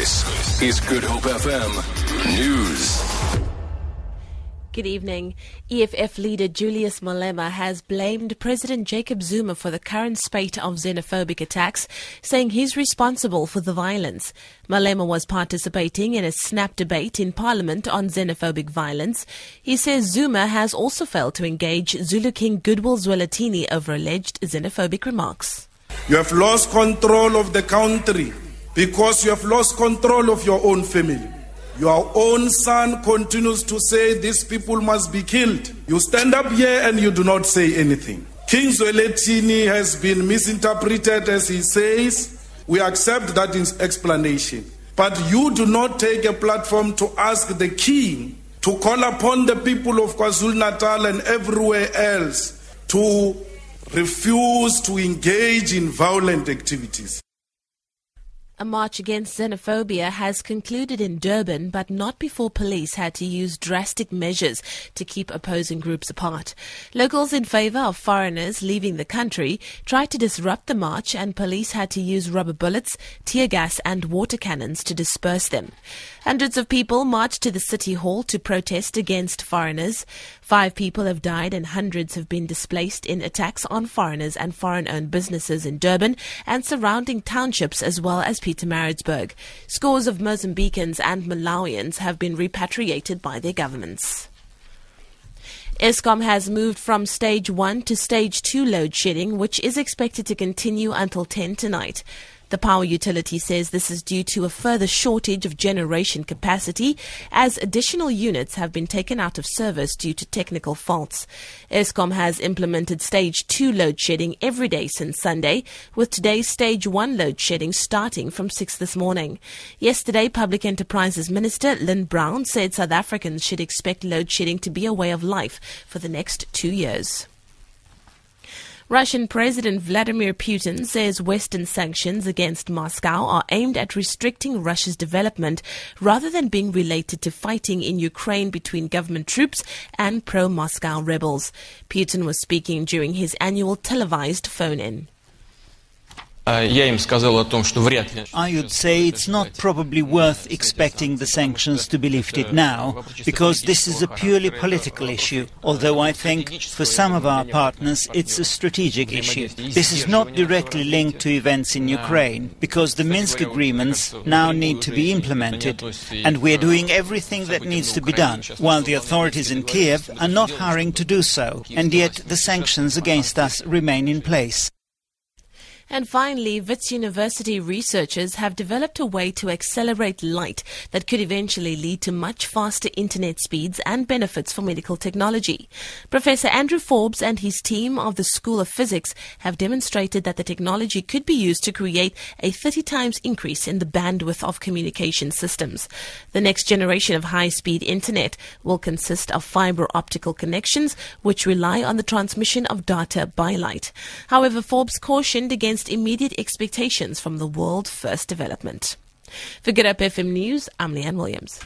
This is Good Hope FM News. Good evening. EFF leader Julius Malema has blamed President Jacob Zuma for the current spate of xenophobic attacks, saying he's responsible for the violence. Malema was participating in a snap debate in Parliament on xenophobic violence. He says Zuma has also failed to engage Zulu King Goodwill Zwelithini over alleged xenophobic remarks. You have lost control of the country because you have lost control of your own family. Your own son continues to say these people must be killed. You stand up here and you do not say anything. King Zwelithini has been misinterpreted as he says. We accept that explanation. But you do not take a platform to ask the king to call upon the people of KwaZulu Natal and everywhere else to refuse to engage in violent activities. A march against xenophobia has concluded in Durban, but not before police had to use drastic measures to keep opposing groups apart. Locals in favor of foreigners leaving the country tried to disrupt the march, and police had to use rubber bullets, tear gas, and water cannons to disperse them. Hundreds of people marched to the city hall to protest against foreigners. Five people have died and hundreds have been displaced in attacks on foreigners and foreign owned businesses in Durban and surrounding townships as well as Pietermaritzburg. Scores of Mozambicans and Malawians have been repatriated by their governments. Eskom has moved from stage 1 to stage 2 load shedding, which is expected to continue until 10 tonight. The power utility says this is due to a further shortage of generation capacity as additional units have been taken out of service due to technical faults. Eskom has implemented stage 2 load shedding every day since Sunday, with today's stage 1 load shedding starting from 6 this morning. Yesterday, Public Enterprises Minister Lynne Brown said South Africans should expect load shedding to be a way of life for the next two years. Russian President Vladimir Putin says Western sanctions against Moscow are aimed at restricting Russia's development rather than being related to fighting in Ukraine between government troops and pro Moscow rebels. Putin was speaking during his annual televised phone in. I would say it's not probably worth expecting the sanctions to be lifted now, because this is a purely political issue, although I think for some of our partners it's a strategic issue. This is not directly linked to events in Ukraine, because the Minsk agreements now need to be implemented, and we're doing everything that needs to be done, while the authorities in Kiev are not hurrying to do so, and yet the sanctions against us remain in place. And finally, Wits University researchers have developed a way to accelerate light that could eventually lead to much faster internet speeds and benefits for medical technology. Professor Andrew Forbes and his team of the School of Physics have demonstrated that the technology could be used to create a 30 times increase in the bandwidth of communication systems. The next generation of high-speed internet will consist of fiber optical connections which rely on the transmission of data by light. However, Forbes cautioned against against immediate expectations from the world first development. For Good Hope FM News, I'm Leanne Williams.